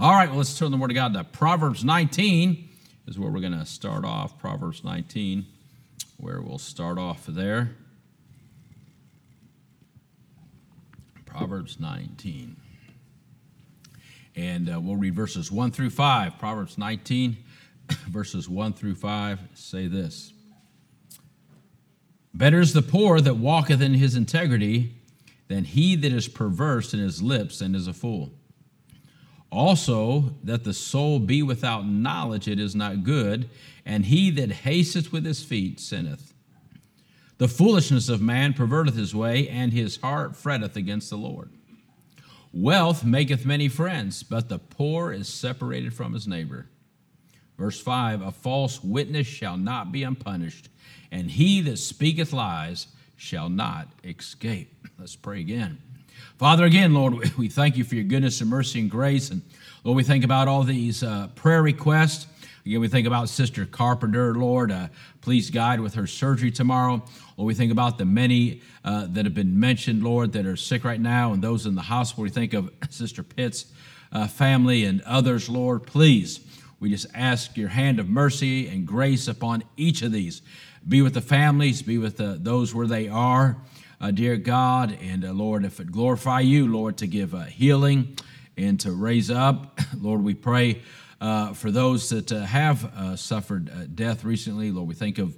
All right, well, let's turn the Word of God to Proverbs 19, is where we're going to start off. Proverbs 19, where we'll start off there. Proverbs 19. And uh, we'll read verses 1 through 5. Proverbs 19, verses 1 through 5 say this Better is the poor that walketh in his integrity than he that is perverse in his lips and is a fool. Also, that the soul be without knowledge, it is not good, and he that hasteth with his feet sinneth. The foolishness of man perverteth his way, and his heart fretteth against the Lord. Wealth maketh many friends, but the poor is separated from his neighbor. Verse 5 A false witness shall not be unpunished, and he that speaketh lies shall not escape. Let's pray again. Father, again, Lord, we thank you for your goodness and mercy and grace. And Lord, we think about all these uh, prayer requests. Again, we think about Sister Carpenter, Lord. Uh, please guide with her surgery tomorrow. Lord, we think about the many uh, that have been mentioned, Lord, that are sick right now and those in the hospital. We think of Sister Pitt's uh, family and others, Lord. Please, we just ask your hand of mercy and grace upon each of these. Be with the families, be with the, those where they are uh, dear God. And uh, Lord, if it glorify you, Lord, to give uh, healing and to raise up, Lord, we pray uh, for those that uh, have uh, suffered death recently. Lord, we think of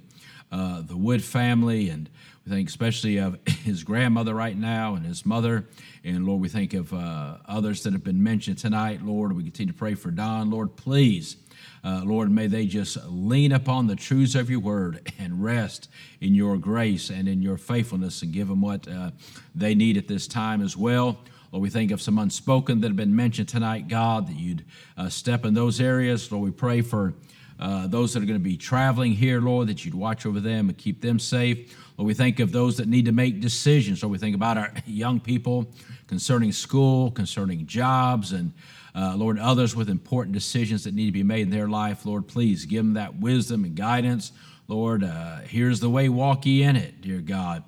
the Wood family and we think especially of his grandmother right now and his mother. And Lord, we think of others that have been mentioned tonight. Lord, we continue to pray for Don. Lord, please uh, Lord, may they just lean upon the truths of your word and rest in your grace and in your faithfulness and give them what uh, they need at this time as well. Lord, we think of some unspoken that have been mentioned tonight, God, that you'd uh, step in those areas. Lord, we pray for uh, those that are going to be traveling here, Lord, that you'd watch over them and keep them safe. Lord, we think of those that need to make decisions. Lord, we think about our young people concerning school, concerning jobs, and uh, Lord, others with important decisions that need to be made in their life, Lord, please give them that wisdom and guidance. Lord, uh, here's the way, walk ye in it, dear God.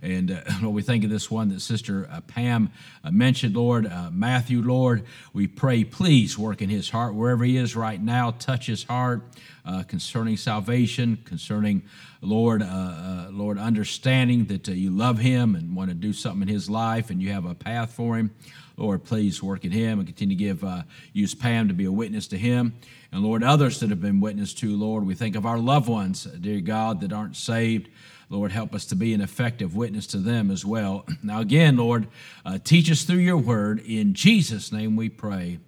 And uh, Lord, we think of this one that Sister uh, Pam uh, mentioned, Lord, uh, Matthew, Lord. We pray, please work in his heart wherever he is right now. Touch his heart uh, concerning salvation, concerning, Lord, uh, Lord, understanding that you love him and want to do something in his life and you have a path for him. Lord, please work in him and continue to give, uh, use Pam to be a witness to him. And Lord, others that have been witness to, Lord, we think of our loved ones, dear God, that aren't saved. Lord, help us to be an effective witness to them as well. Now, again, Lord, uh, teach us through your word. In Jesus' name we pray.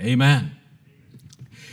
Amen.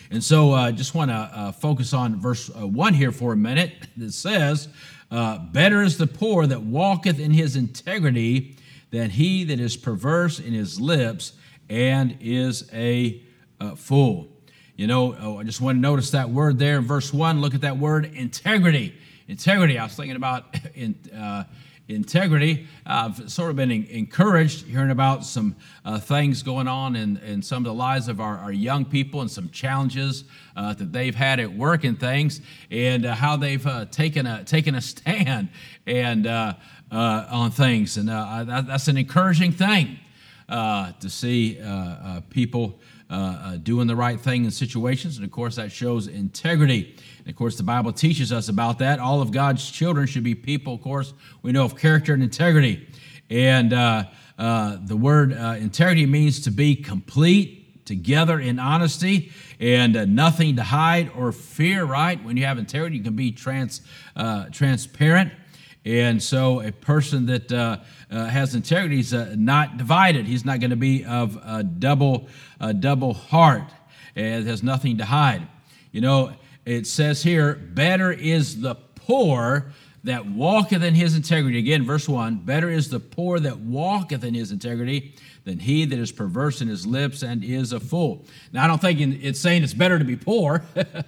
And so I uh, just want to uh, focus on verse uh, 1 here for a minute. It says, uh, Better is the poor that walketh in his integrity than he that is perverse in his lips and is a uh, fool. You know, oh, I just want to notice that word there in verse 1. Look at that word integrity. Integrity. I was thinking about in, uh, integrity. I've sort of been encouraged hearing about some uh, things going on in, in some of the lives of our, our young people and some challenges uh, that they've had at work and things, and uh, how they've uh, taken, a, taken a stand and uh, uh, on things. And that, that's an encouraging thing to see people doing the right thing in situations. And of course, that shows integrity. And of course, the Bible teaches us about that. All of God's children should be people, of course, we know of character and integrity. And uh, uh, the word uh, integrity means to be complete, together in honesty, and uh, nothing to hide or fear, right? When you have integrity, you can be trans, uh, transparent. And so, a person that uh, Uh, has integrity is uh, not divided. He's not going to be of a double, a double heart. It has nothing to hide. You know, it says here, better is the poor that walketh in his integrity. Again, verse 1 Better is the poor that walketh in his integrity than he that is perverse in his lips and is a fool. Now, I don't think it's saying it's better to be poor.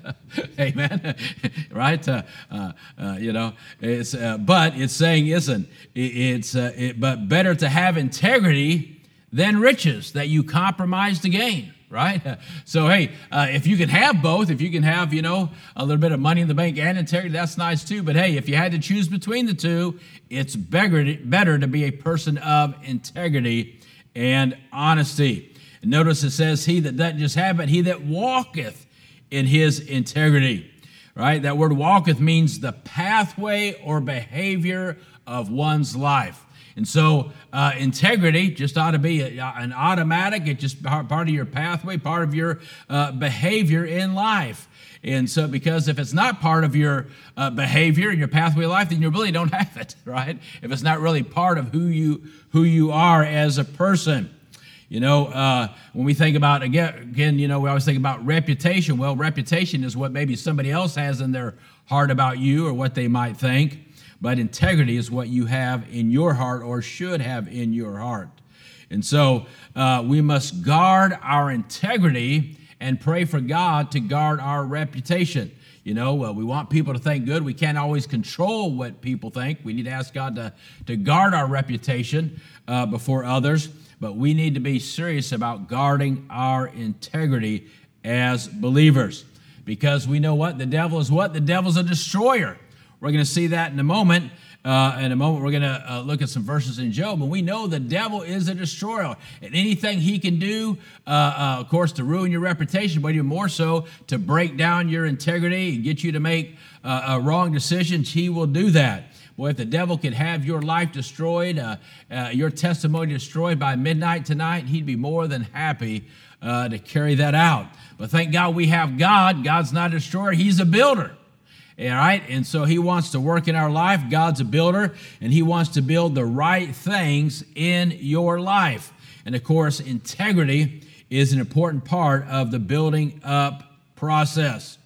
Amen. right? Uh, uh, uh, you know, it's, uh, but it's saying, isn't it's, uh, it, but better to have integrity than riches that you compromise to gain right? So, hey, uh, if you can have both, if you can have, you know, a little bit of money in the bank and integrity, that's nice too. But hey, if you had to choose between the two, it's better, better to be a person of integrity and honesty. Notice it says, He that doesn't just have it, he that walketh in his integrity. Right? That word walketh means the pathway or behavior of one's life. And so, uh, integrity just ought to be a, an automatic, it's just part of your pathway, part of your uh, behavior in life. And so, because if it's not part of your uh, behavior and your pathway of life, then you really don't have it, right? If it's not really part of who you who you are as a person. You know, uh, when we think about again, again, you know, we always think about reputation. Well, reputation is what maybe somebody else has in their heart about you or what they might think. But integrity is what you have in your heart or should have in your heart. And so uh, we must guard our integrity and pray for God to guard our reputation. You know, we want people to think good. We can't always control what people think. We need to ask God to, to guard our reputation uh, before others, but we need to be serious about guarding our integrity as believers. Because we know what? The devil is what? The devil's a destroyer. We're going to see that in a moment. Uh, in a moment, we're going to uh, look at some verses in Job, and we know the devil is a destroyer. And anything he can do, uh, uh, of course, to ruin your reputation, but even more so to break down your integrity and get you to make uh, wrong decisions, he will do that. Boy, if the devil could have your life destroyed, uh, your testimony destroyed by midnight tonight, he'd be more than happy to carry that out. But thank God we have God. God's not a destroyer, He's a builder. All right, and so he wants to work in our life. God's a builder, and he wants to build the right things in your life. And of course, integrity is an important part of the building up process.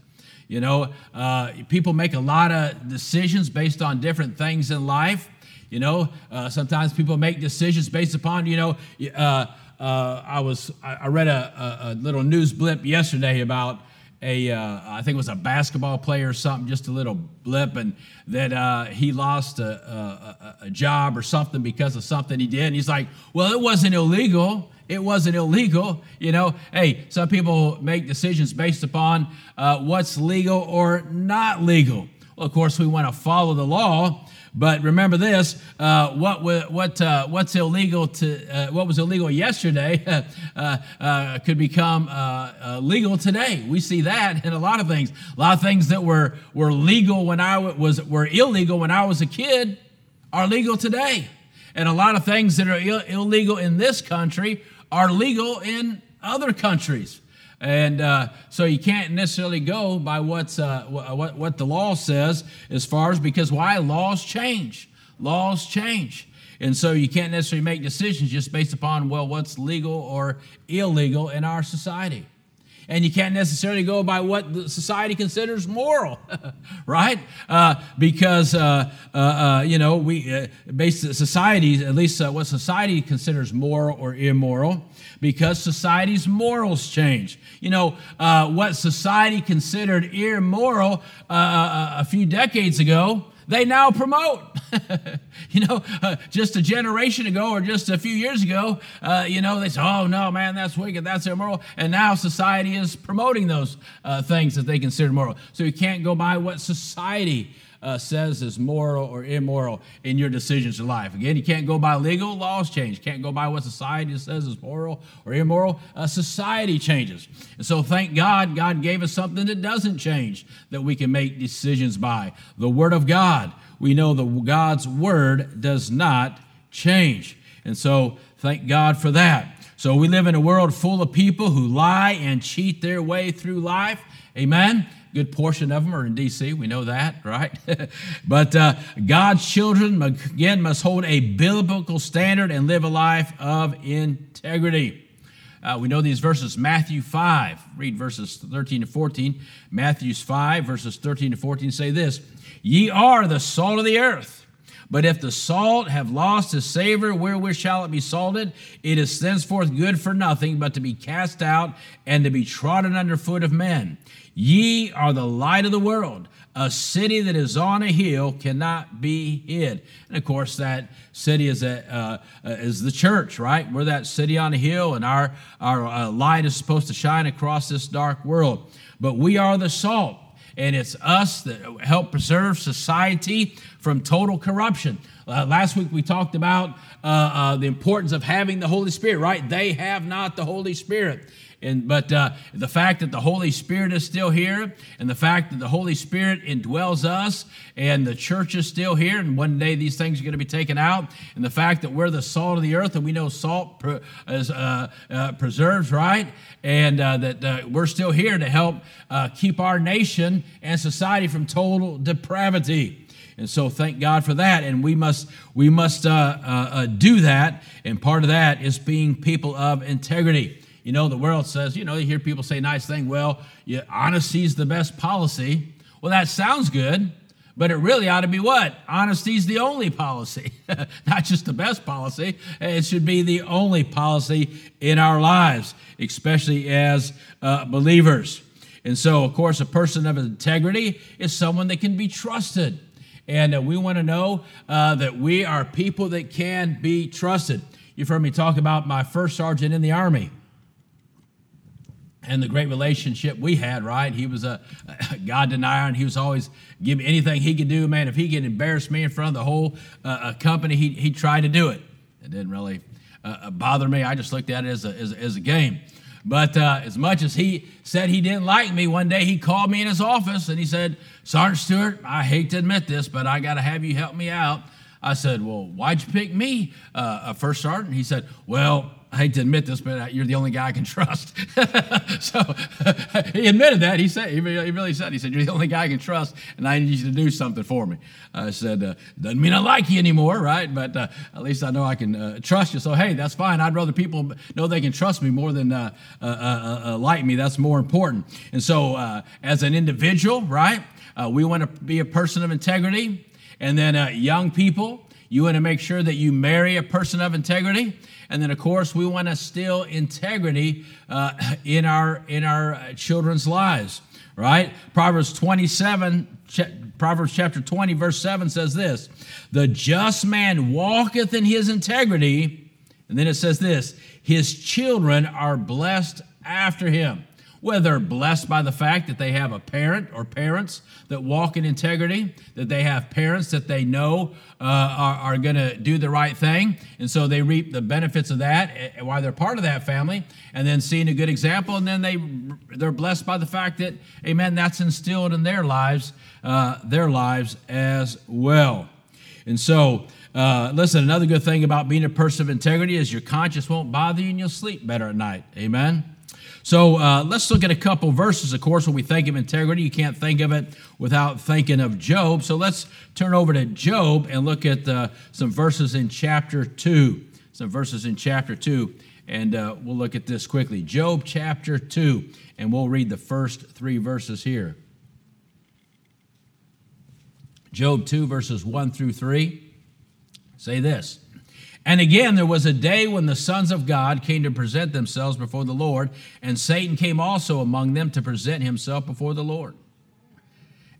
You know, uh, people make a lot of decisions based on different things in life. You know, uh, sometimes people make decisions based upon, you know, uh, uh I was I read a, a, little news blip yesterday about a uh, I think it was a basketball player or something, just a little blip, and that uh, he lost a, a, a, job or something because of something he did. And he's like, well, it wasn't illegal. It wasn't illegal. You know, hey, some people make decisions based upon uh, what's legal or not legal. Well, of course, we want to follow the law, but remember this: uh, what what uh, what's illegal to uh, what was illegal yesterday uh, uh, could become uh, legal today. We see that in a lot of things. A lot of things that were were legal when I was were illegal when I was a kid are legal today, and a lot of things that are Ill- illegal in this country are legal in other countries. And uh, so you can't necessarily go by what's, uh, what, what the law says as far as because why? Laws change. Laws change. And so you can't necessarily make decisions just based upon, well, what's legal or illegal in our society and you can't necessarily go by what society considers moral, right? Uh, because uh, uh, uh you know we uh, based society, at least uh, what society considers moral or immoral, because society's morals change. You know what society considered immoral a few decades ago they now promote. you know, uh, just a generation ago or just a few years ago, uh, you know, they said, oh, no, man, that's wicked, that's immoral. And now society is promoting those uh, things that they consider moral. So you can't go by what society uh, says is moral or immoral in your decisions in life. Again, you can't go by legal laws change. Can't go by what society says is moral or immoral. Uh, society changes, and so thank God, God gave us something that doesn't change that we can make decisions by. The Word of God. We know the God's Word does not change, and so thank God for that. So we live in a world full of people who lie and cheat their way through life. Amen good portion of them are in D.C. We know that, right? but uh, God's children, again, must hold a biblical standard and live a life of integrity. Uh, we know these verses, Matthew 5, read verses 13 to 14. Matthew's 5, verses 13 to 14 say this Ye are the salt of the earth. But if the salt have lost its savor, wherewith shall it be salted? It is thenceforth good for nothing but to be cast out and to be trodden under foot of men. Ye are the light of the world. A city that is on a hill cannot be hid. And of course, that city is, a, uh, uh, is the church, right? We're that city on a hill, and our, our uh, light is supposed to shine across this dark world. But we are the salt. And it's us that help preserve society from total corruption. Uh, last week we talked about uh, uh, the importance of having the Holy Spirit, right? They have not the Holy Spirit. And, but uh, the fact that the Holy Spirit is still here, and the fact that the Holy Spirit indwells us, and the church is still here, and one day these things are going to be taken out, and the fact that we're the salt of the earth, and we know salt pre- is, uh, uh, preserves, right? And uh, that uh, we're still here to help uh, keep our nation and society from total depravity. And so thank God for that. And we must we must uh, uh, uh, do that. And part of that is being people of integrity. You know, the world says, you know, you hear people say nice thing, well, yeah, honesty is the best policy. Well, that sounds good, but it really ought to be what? Honesty is the only policy, not just the best policy. It should be the only policy in our lives, especially as uh, believers. And so, of course, a person of integrity is someone that can be trusted. And uh, we want to know uh, that we are people that can be trusted. You've heard me talk about my first sergeant in the Army and the great relationship we had, right? He was a, a God denier, and he was always give anything he could do, man. If he could embarrass me in front of the whole uh, company, he he tried to do it. It didn't really uh, uh, bother me. I just looked at it as a as, as a game. But uh, as much as he said he didn't like me, one day he called me in his office and he said, Sergeant Stewart, I hate to admit this, but I got to have you help me out. I said, Well, why'd you pick me, uh, first sergeant? He said, Well, I hate to admit this, but you're the only guy I can trust. so he admitted that. He said, he really said, he said, you're the only guy I can trust, and I need you to do something for me. I said, uh, doesn't mean I like you anymore, right? But uh, at least I know I can uh, trust you. So hey, that's fine. I'd rather people know they can trust me more than uh, uh, uh, like me. That's more important. And so, as an individual, right, we want to be a person of integrity, and then young people. You want to make sure that you marry a person of integrity. And then, of course, we want to still integrity uh, in our in our uh, children's lives, right? Proverbs 27, Proverbs chapter 20, verse 7 says this The just man walketh in his integrity. And then it says this His children are blessed after him whether blessed by the fact that they have a parent or parents that walk in integrity, that they have parents that they know uh, are, are going to do the right thing, and so they reap the benefits of that eh, while they're part of that family, and then seeing a good example, and then they they're blessed by the fact that, amen, that's instilled in their lives, uh, their lives as well, and so. Uh, listen, another good thing about being a person of integrity is your conscience won't bother you and you'll sleep better at night. Amen. So uh, let's look at a couple verses. Of course, when we think of integrity, you can't think of it without thinking of Job. So let's turn over to Job and look at uh, some verses in chapter 2. Some verses in chapter 2. And uh, we'll look at this quickly. Job chapter 2. And we'll read the first three verses here. Job 2, verses 1 through 3 say this. And again, there was a day when the sons of God came to present themselves before the Lord, and Satan came also among them to present himself before the Lord.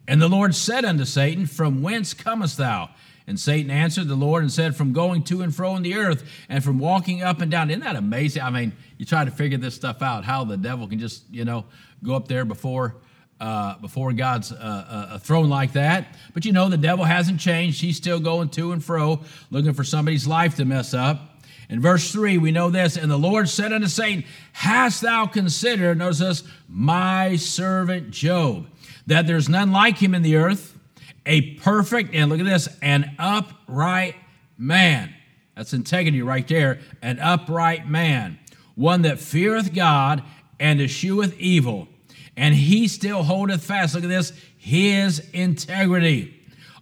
And the Lord said unto Satan, From whence comest thou? And Satan answered the Lord and said, From going to and fro in the earth, and from walking up and down. Isn't that amazing? I mean, you try to figure this stuff out, how the devil can just, you know, go up there before uh, before God's uh, uh, throne like that. But you know, the devil hasn't changed. He's still going to and fro, looking for somebody's life to mess up. In verse 3, we know this And the Lord said unto Satan, Hast thou considered, notice this, my servant Job, that there's none like him in the earth, a perfect, and look at this, an upright man. That's integrity right there, an upright man, one that feareth God and escheweth evil and he still holdeth fast, look at this, his integrity.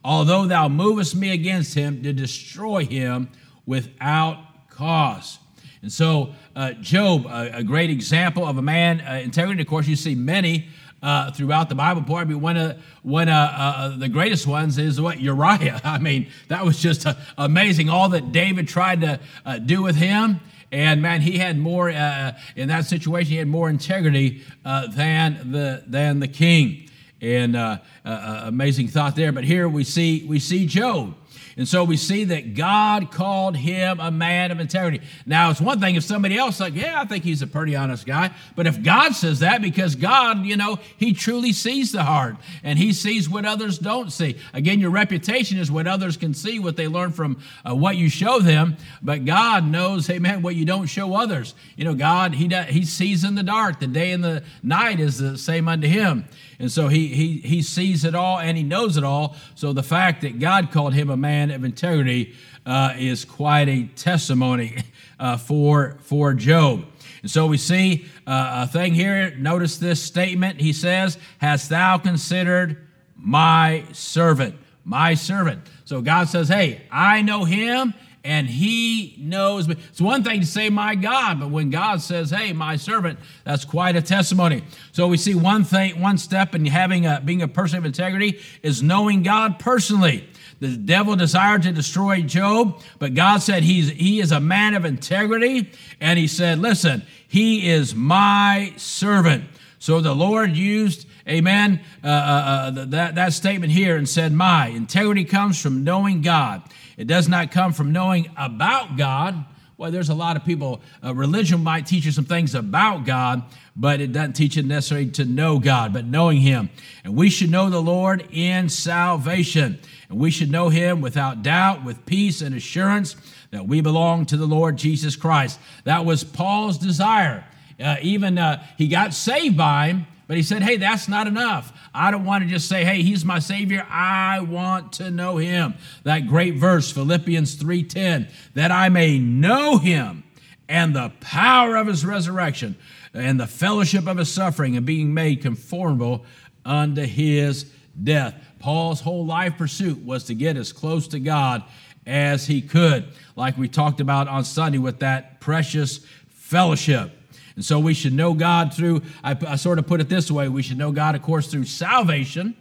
Although thou movest me against him to destroy him without cause. And so, uh, Job, a, great example of a man, uh, integrity. Of course, you see many uh, throughout the Bible. Probably one of one of uh, uh, the greatest ones is what Uriah. I mean, that was just amazing. All that David tried to do with him, and man, he had more uh, in that situation. He had more integrity uh, than the than the king. And uh, uh, uh, amazing thought there. But here we see we see Job. And so we see that God called him a man of integrity. Now, it's one thing if somebody else, like, yeah, I think he's a pretty honest guy. But if God says that, because God, you know, he truly sees the heart and he sees what others don't see. Again, your reputation is what others can see, what they learn from uh, what you show them. But God knows, amen, what you don't show others. You know, God, he, does, he sees in the dark. The day and the night is the same unto him. And so he, he, he sees it all and he knows it all. So the fact that God called him a man of integrity uh, is quite a testimony uh, for, for Job. And so we see uh, a thing here. Notice this statement. He says, Hast thou considered my servant? My servant. So God says, Hey, I know him and he knows me. It's one thing to say, my God, but when God says, hey, my servant, that's quite a testimony. So we see one thing, one step in having a, being a person of integrity is knowing God personally. The devil desired to destroy Job, but God said he's, he is a man of integrity. And he said, listen, he is my servant. So the Lord used, amen, uh, uh, uh, that, that statement here and said, my. Integrity comes from knowing God. It does not come from knowing about God. Well, there's a lot of people, uh, religion might teach you some things about God, but it doesn't teach you necessarily to know God, but knowing Him. And we should know the Lord in salvation. And we should know Him without doubt, with peace and assurance that we belong to the Lord Jesus Christ. That was Paul's desire. Uh, even uh, he got saved by Him, but he said, hey, that's not enough. I don't want to just say, hey, he's my Savior. I want to know him. That great verse, Philippians 3:10, that I may know him and the power of his resurrection and the fellowship of his suffering and being made conformable unto his death. Paul's whole life pursuit was to get as close to God as he could, like we talked about on Sunday with that precious fellowship. And so we should know God through, I, I sort of put it this way we should know God, of course, through salvation.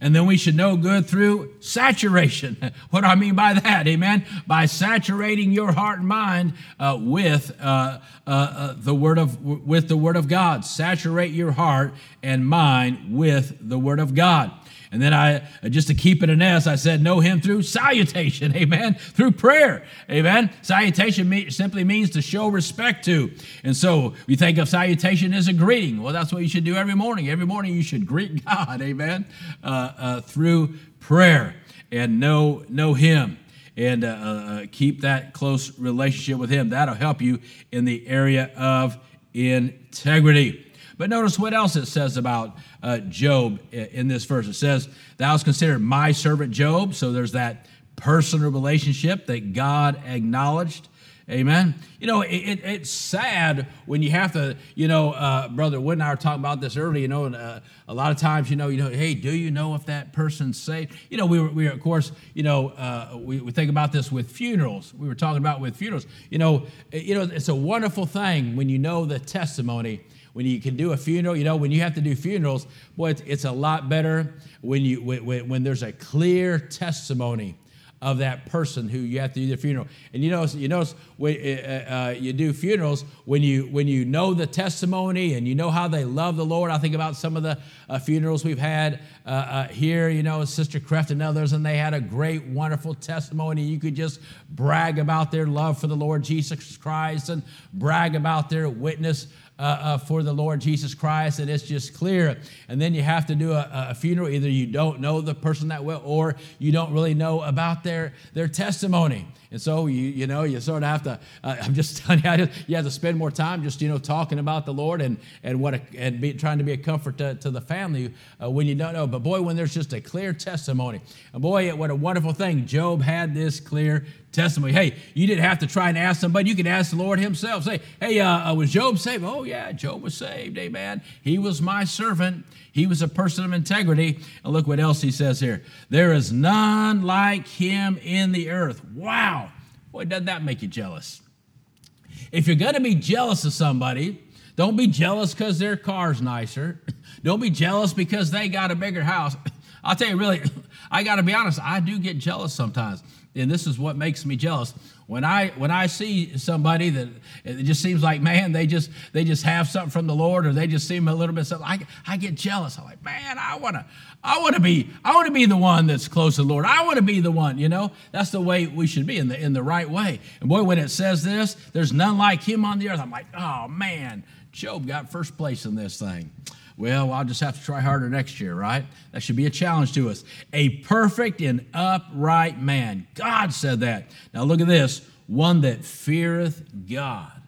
And then we should know good through saturation. what do I mean by that? Amen. By saturating your heart and mind uh, with uh, uh, uh the word of with the word of God. Saturate your heart and mind with the word of God. And then I, just to keep it an S, I said, know him through salutation, amen, through prayer, amen. Salutation simply means to show respect to. And so we think of salutation as a greeting. Well, that's what you should do every morning. Every morning you should greet God, amen, uh, uh, through prayer and know, know him and uh, uh, keep that close relationship with him. That'll help you in the area of integrity. But notice what else it says about uh, Job in this verse. It says, Thou hast considered my servant Job. So there's that personal relationship that God acknowledged. Amen. You know, it, it, it's sad when you have to, you know, uh, Brother Wood and I were talking about this earlier, you know, and uh, a lot of times, you know, you know, hey, do you know if that person's saved? You know, we were, we were of course, you know, uh, we, we think about this with funerals. We were talking about with funerals. You know, you know, it's a wonderful thing when you know the testimony when you can do a funeral, you know, when you have to do funerals, boy, it's, it's a lot better when, you, when, when there's a clear testimony of that person who you have to do the funeral. And you know, you notice when uh, uh, you do funerals, when you when you know the testimony and you know how they love the Lord. I think about some of the uh, funerals we've had uh, uh, here. You know, Sister Creft and others, and they had a great, wonderful testimony. You could just brag about their love for the Lord Jesus Christ and brag about their witness uh, uh, for the Lord Jesus Christ, and it's just clear. And then you have to do a, a, funeral. Either you don't know the person that well, or you don't really know about their, their testimony. And so you you know you sort of have to. Uh, I'm just telling you, just, you have to spend more time just you know talking about the Lord and and what a, and be, trying to be a comfort to, to the family uh, when you don't know. But boy, when there's just a clear testimony, and boy, what a wonderful thing. Job had this clear testimony. Hey, you didn't have to try and ask somebody. You can ask the Lord Himself. Say, hey, uh, uh, was Job saved? Oh, yeah, Job was saved. Amen. He was my servant. He was a person of integrity. And look what else he says here. There is none like him in the earth. Wow. Boy, doesn't that make you jealous? If you're going to be jealous of somebody, don't be jealous because their car's nicer. Don't be jealous because they got a bigger house. I'll tell you, really, I got to be honest, I do get jealous sometimes and this is what makes me jealous. when I when I see somebody that it just seems like man they just they just have something from the Lord or they just seem a little bit something I, I get jealous. I'm like man I want to I want to be I want to be the one that's close to the Lord. I want to be the one. You know that's the way we should be in the in the right way. And boy when it says this there's none like him on the earth. I'm like oh man Job got first place in this thing. Well, I'll just have to try harder next year, right? That should be a challenge to us. A perfect and upright man. God said that. Now look at this one that feareth God.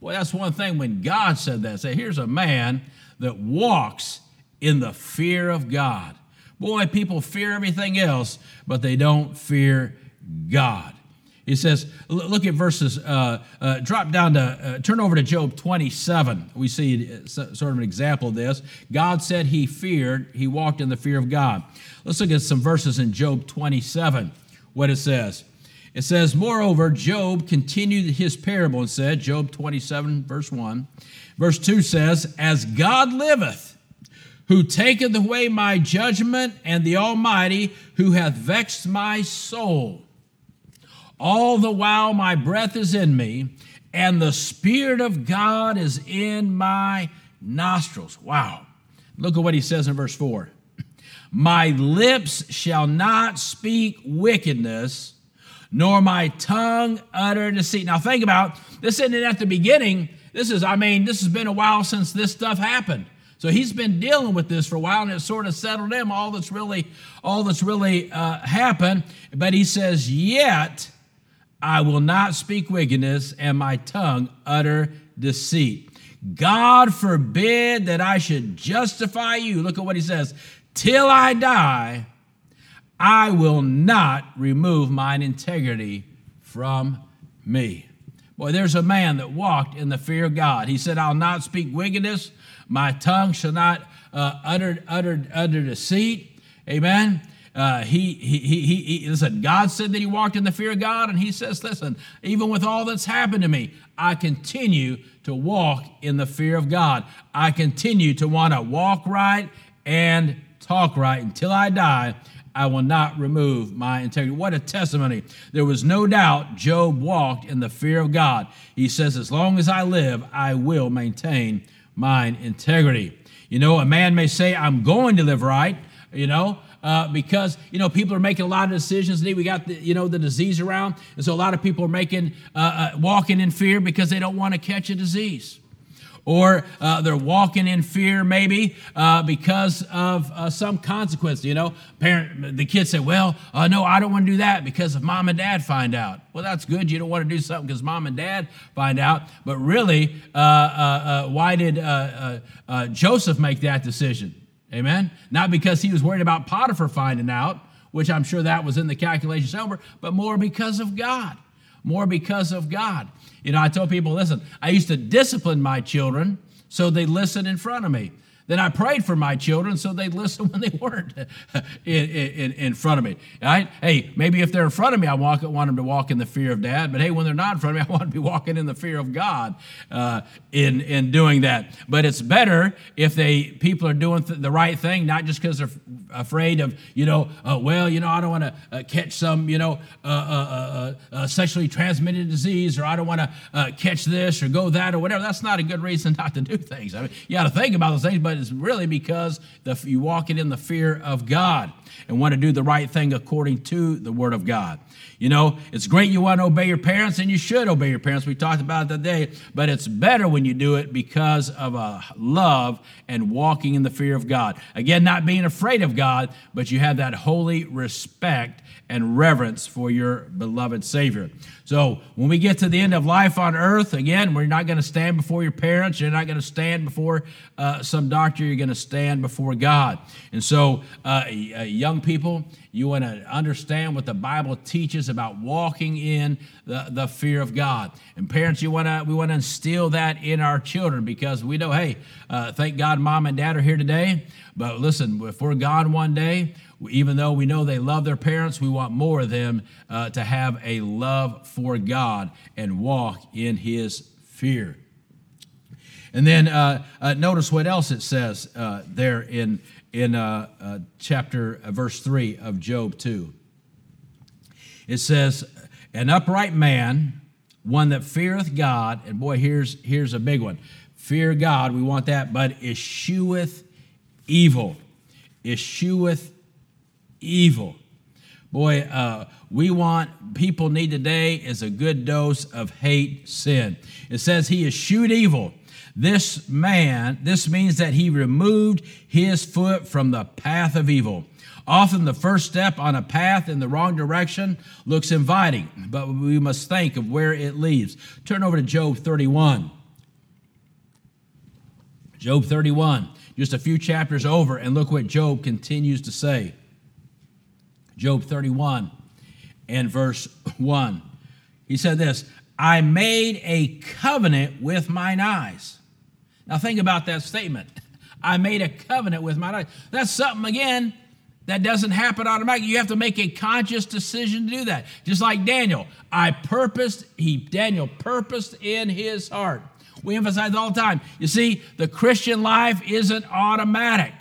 Boy, that's one thing when God said that. Say, here's a man that walks in the fear of God. Boy, people fear everything else, but they don't fear God. He says, look at verses, uh, uh, drop down to, uh, turn over to Job 27. We see uh, sort of an example of this. God said he feared, he walked in the fear of God. Let's look at some verses in Job 27, what it says. It says, Moreover, Job continued his parable and said, Job 27, verse 1. Verse 2 says, As God liveth, who taketh away my judgment, and the Almighty, who hath vexed my soul all the while my breath is in me, and the Spirit of God is in my nostrils. Wow. Look at what he says in verse 4 My lips shall not speak wickedness, nor my tongue utter deceit. Now, think about this isn't it at the beginning. This is, I mean, this has been a while since this stuff happened. So he's been dealing with this for a while, and it sort of settled him all that's really, all that's really uh, happened. But he says, yet I will not speak wickedness, and my tongue utter deceit. God forbid that I should justify you. Look at what he says. Till I die, I will not remove mine integrity from me. Boy, there's a man that walked in the fear of God. He said, I'll not speak wickedness. My tongue shall not uh, utter, utter, utter deceit. Amen. Uh, he, he, he, he, listen, God said that he walked in the fear of God, and he says, listen, even with all that's happened to me, I continue to walk in the fear of God. I continue to want to walk right and talk right until I die. I will not remove my integrity. What a testimony. There was no doubt Job walked in the fear of God. He says, As long as I live, I will maintain mine integrity. You know, a man may say, I'm going to live right, you know, uh, because you know people are making a lot of decisions. Today We got the, you know the disease around, and so a lot of people are making uh, uh, walking in fear because they don't want to catch a disease. Or uh, they're walking in fear, maybe uh, because of uh, some consequence. You know, parent, the kids say, "Well, no, I don't want to do that because if mom and dad find out." Well, that's good. You don't want to do something because mom and dad find out. But really, why did Joseph make that decision? Amen? Not because he was worried about Potiphar finding out, which I'm sure that was in the calculation somewhere, but more because of God. More because of God. You know, I tell people, listen, I used to discipline my children so they listen in front of me. Then I prayed for my children so they'd listen when they weren't in, in, in front of me. Right? Hey, maybe if they're in front of me, I want, want them to walk in the fear of dad. But hey, when they're not in front of me, I want to be walking in the fear of God uh, in, in doing that. But it's better if they people are doing th- the right thing, not just because they're afraid of, you know, uh, well, you know, I don't want to uh, catch some, you know, uh, uh, uh, sexually transmitted disease, or I don't want to catch this or go that or whatever. That's not a good reason not to do things. I mean, you got to think about those things, but but it's really because the, you walk it in the fear of God and want to do the right thing according to the Word of God. You know, it's great you want to obey your parents, and you should obey your parents. We talked about it today, but it's better when you do it because of a love and walking in the fear of God. Again, not being afraid of God, but you have that holy respect and reverence for your beloved Savior. So when we get to the end of life on earth, again, we're not going to stand before your parents. You're not going to stand before uh, some doctor. You're going to stand before God. And so, uh, young people, you want to understand what the Bible teaches about walking in the, the fear of God. And parents, you want to we want to instill that in our children because we know, hey, uh, thank God, mom and dad are here today. But listen, if we're gone one day, even though we know they love their parents, we want more of them uh, to have a love for God and walk in His fear. And then uh, uh, notice what else it says uh, there in, in uh, uh, chapter, verse 3 of Job 2. It says, an upright man, one that feareth God, and boy, here's here's a big one. Fear God, we want that, but escheweth evil. Escheweth evil. Boy, uh, we want, people need today is a good dose of hate sin. It says he eschewed evil. This man, this means that he removed his foot from the path of evil. Often the first step on a path in the wrong direction looks inviting, but we must think of where it leads. Turn over to Job 31. Job 31, just a few chapters over, and look what Job continues to say. Job 31 and verse 1. He said this I made a covenant with mine eyes. Now think about that statement. I made a covenant with my life. That's something, again, that doesn't happen automatically. You have to make a conscious decision to do that. Just like Daniel, I purposed, he Daniel purposed in his heart. We emphasize all the time. You see, the Christian life isn't automatic.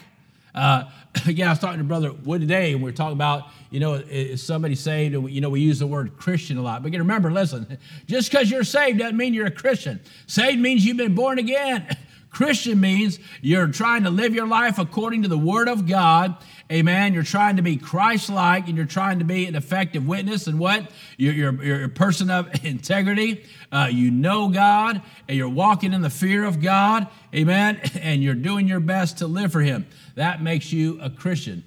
Uh, again, I was talking to Brother Wood today, and we are talking about, you know, is somebody saved? You know, we use the word Christian a lot. But remember, listen, just because you're saved doesn't mean you're a Christian. Saved means you've been born again. Christian means you're trying to live your life according to the Word of God. Amen. You're trying to be Christ like and you're trying to be an effective witness. And what? You're, you're, you're a person of integrity. Uh, you know God and you're walking in the fear of God. Amen. And you're doing your best to live for Him. That makes you a Christian.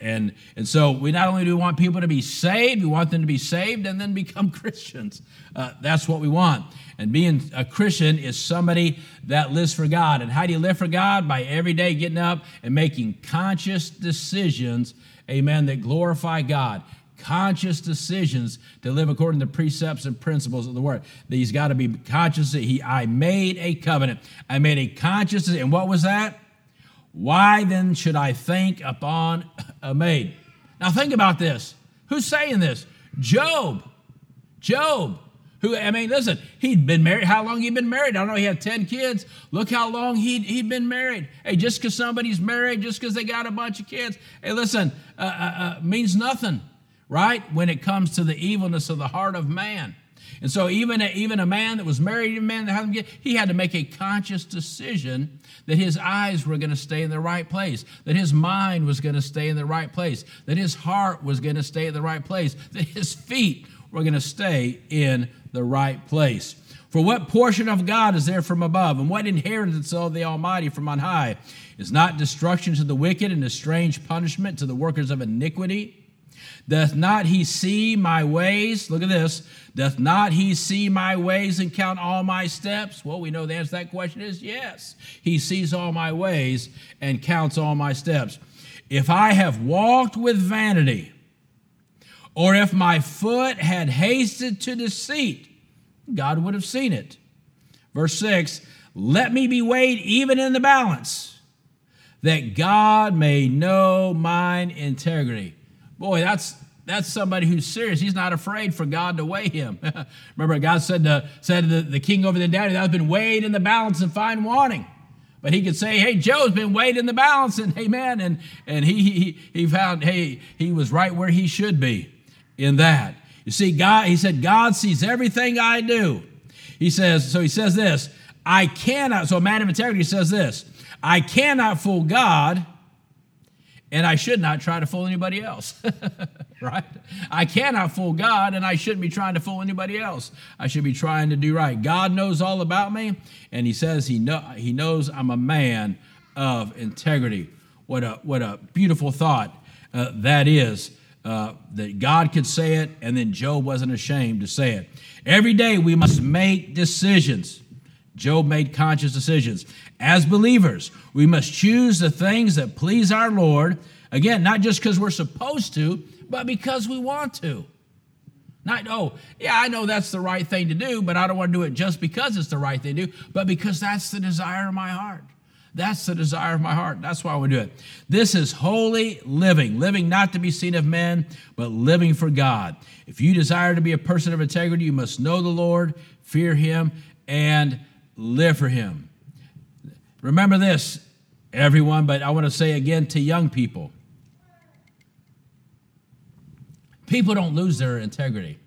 And, and so we not only do we want people to be saved, we want them to be saved and then become Christians. Uh, that's what we want. And being a Christian is somebody that lives for God. And how do you live for God? By every day getting up and making conscious decisions, amen, that glorify God. Conscious decisions to live according to precepts and principles of the word. He's got to be conscious that he I made a covenant. I made a conscious and what was that? Why then should I think upon a maid? Now think about this. Who's saying this? Job. Job. Who, I mean, listen, he'd been married. How long he'd been married? I don't know. He had 10 kids. Look how long he'd, he'd been married. Hey, just because somebody's married, just because they got a bunch of kids, hey, listen, uh, uh, uh, means nothing, right? When it comes to the evilness of the heart of man. And so even a, even a man that was married, a man that hadn't get, he had to make a conscious decision that his eyes were going to stay in the right place, that his mind was going to stay in the right place, that his heart was going to stay in the right place, that his feet were going to stay in the right place. For what portion of God is there from above, and what inheritance of the Almighty from on high? Is not destruction to the wicked and a strange punishment to the workers of iniquity? Doth not he see my ways? Look at this. Doth not he see my ways and count all my steps? Well, we know the answer to that question is yes. He sees all my ways and counts all my steps. If I have walked with vanity, or if my foot had hasted to deceit, God would have seen it. Verse 6 Let me be weighed even in the balance, that God may know mine integrity. Boy, that's that's somebody who's serious. He's not afraid for God to weigh him. Remember, God said to, said to the, the king over the daddy, That's been weighed in the balance and fine wanting. But he could say, Hey, Joe's been weighed in the balance, and amen. And, and he, he, he found, hey, he was right where he should be in that. You see, God, he said, God sees everything I do. He says, so he says this, I cannot, so a man of integrity says this, I cannot fool God and I should not try to fool anybody else. right? I cannot fool God, and I shouldn't be trying to fool anybody else. I should be trying to do right. God knows all about me, and He says He know He knows I'm a man of integrity. What a what a beautiful thought uh, that is. Uh, that God could say it, and then Job wasn't ashamed to say it. Every day we must make decisions. Job made conscious decisions. As believers, we must choose the things that please our Lord. Again, not just because we're supposed to, but because we want to. Not, oh, yeah, I know that's the right thing to do, but I don't want to do it just because it's the right thing to do, but because that's the desire of my heart. That's the desire of my heart. That's why we do it. This is holy living, living not to be seen of men, but living for God. If you desire to be a person of integrity, you must know the Lord, fear Him, and live for Him. Remember this, everyone, but I want to say again to young people people don't lose their integrity.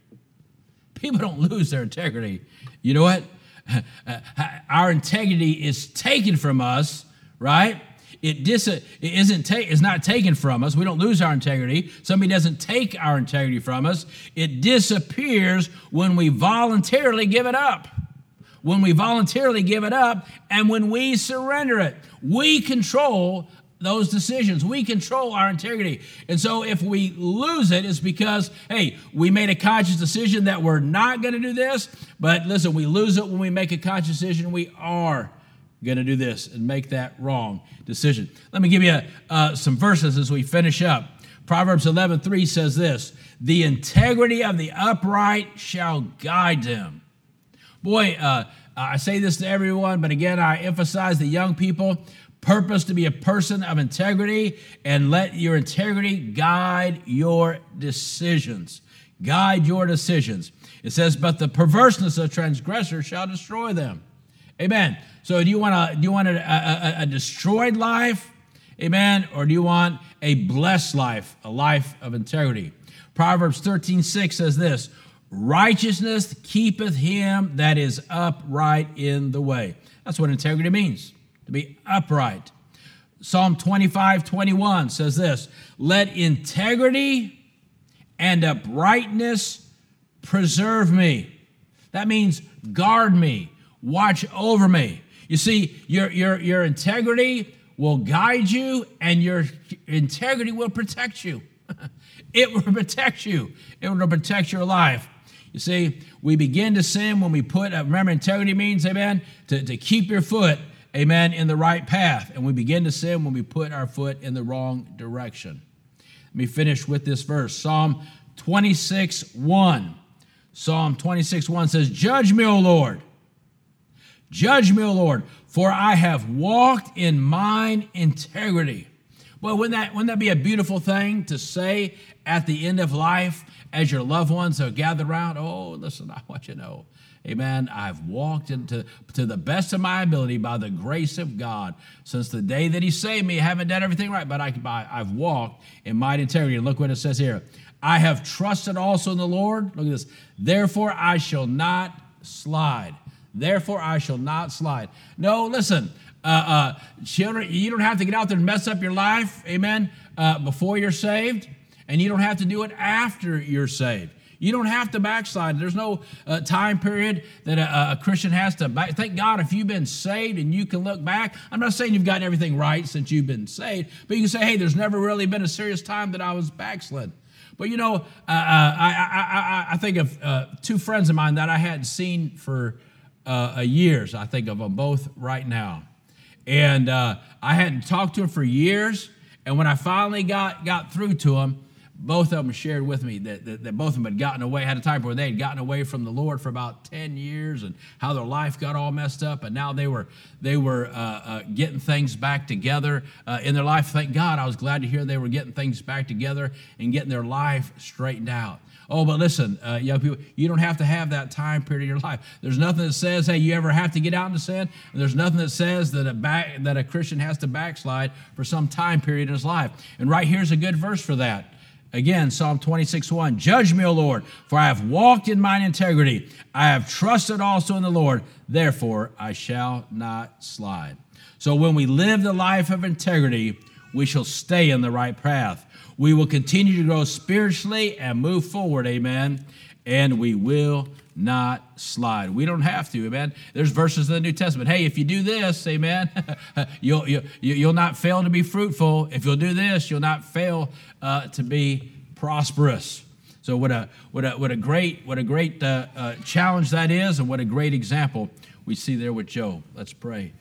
People don't lose their integrity. You know what? Our integrity is taken from us, right? It, dis- it isn't ta- is not taken from us. We don't lose our integrity. Somebody doesn't take our integrity from us. It disappears when we voluntarily give it up. When we voluntarily give it up and when we surrender it, we control those decisions. We control our integrity. And so if we lose it, it's because, hey, we made a conscious decision that we're not going to do this. But listen, we lose it when we make a conscious decision we are going to do this and make that wrong decision. Let me give you uh, some verses as we finish up. Proverbs 11 3 says this The integrity of the upright shall guide them. Boy, uh, I say this to everyone, but again, I emphasize the young people purpose to be a person of integrity and let your integrity guide your decisions. Guide your decisions. It says, But the perverseness of transgressors shall destroy them. Amen. So do you want a do you want a, a, a, destroyed life? Amen. Or do you want a blessed life, a life of integrity? Proverbs 13, 6 says this righteousness keepeth him that is upright in the way. That's what integrity means, to be upright. Psalm 25, 21 says this Let integrity and uprightness preserve me. That means guard me, watch over me. You see, your, your, your integrity will guide you, and your integrity will protect you. it will protect you, it will protect your life. You see, we begin to sin when we put, uh, remember, integrity means, amen, to, to keep your foot, amen, in the right path. And we begin to sin when we put our foot in the wrong direction. Let me finish with this verse Psalm 26 1. Psalm 26 1 says, Judge me, O Lord Judge me, O Lord, for I have walked in mine integrity. Well, wouldn't that, wouldn't that be a beautiful thing to say at the end of life as your loved ones are gathered around? Oh, listen, I want you to know, amen, I've walked into to the best of my ability by the grace of God. Since the day that He saved me, I haven't done everything right, but I, I've walked in mine integrity. Look what it says here I have trusted also in the Lord. Look at this. Therefore, I shall not slide. Therefore, I shall not slide. No, listen, uh, uh, children, you don't have to get out there and mess up your life, amen, uh, before you're saved, and you don't have to do it after you're saved. You don't have to backslide. There's no uh, time period that a, a, Christian has to. Back. Thank God if you've been saved and you can look back. I'm not saying you've gotten everything right since you've been saved, but you can say, hey, there's never really been a serious time that I was backslid. But you know, uh, uh, I, I, I, think of uh, two friends of mine that I hadn't seen for uh, years. I think of them both right now. And uh, I hadn't talked to them for years. And when I finally got, got through to them, both of them shared with me that, that, that, both of them had gotten away, had a time where they had gotten away from the Lord for about 10 years and how their life got all messed up. And now they were, they were uh, uh, getting things back together uh, in their life. Thank God, I was glad to hear they were getting things back together and getting their life straightened out. Oh, but listen, uh, young people, you don't have to have that time period in your life. There's nothing that says, hey, you ever have to get out into sin. And there's nothing that says that a, back, that a Christian has to backslide for some time period in his life. And right here's a good verse for that. Again, Psalm 26, 1. Judge me, O Lord, for I have walked in mine integrity. I have trusted also in the Lord, therefore I shall not slide. So when we live the life of integrity, we shall stay in the right path. We will continue to grow spiritually and move forward, amen. And we will not slide. We don't have to, amen. There's verses in the New Testament. Hey, if you do this, amen, you'll, you'll, you'll not fail to be fruitful. If you'll do this, you'll not fail uh, to be prosperous. So what a what a what a great what a great uh, uh, challenge that is, and what a great example we see there with Job. Let's pray.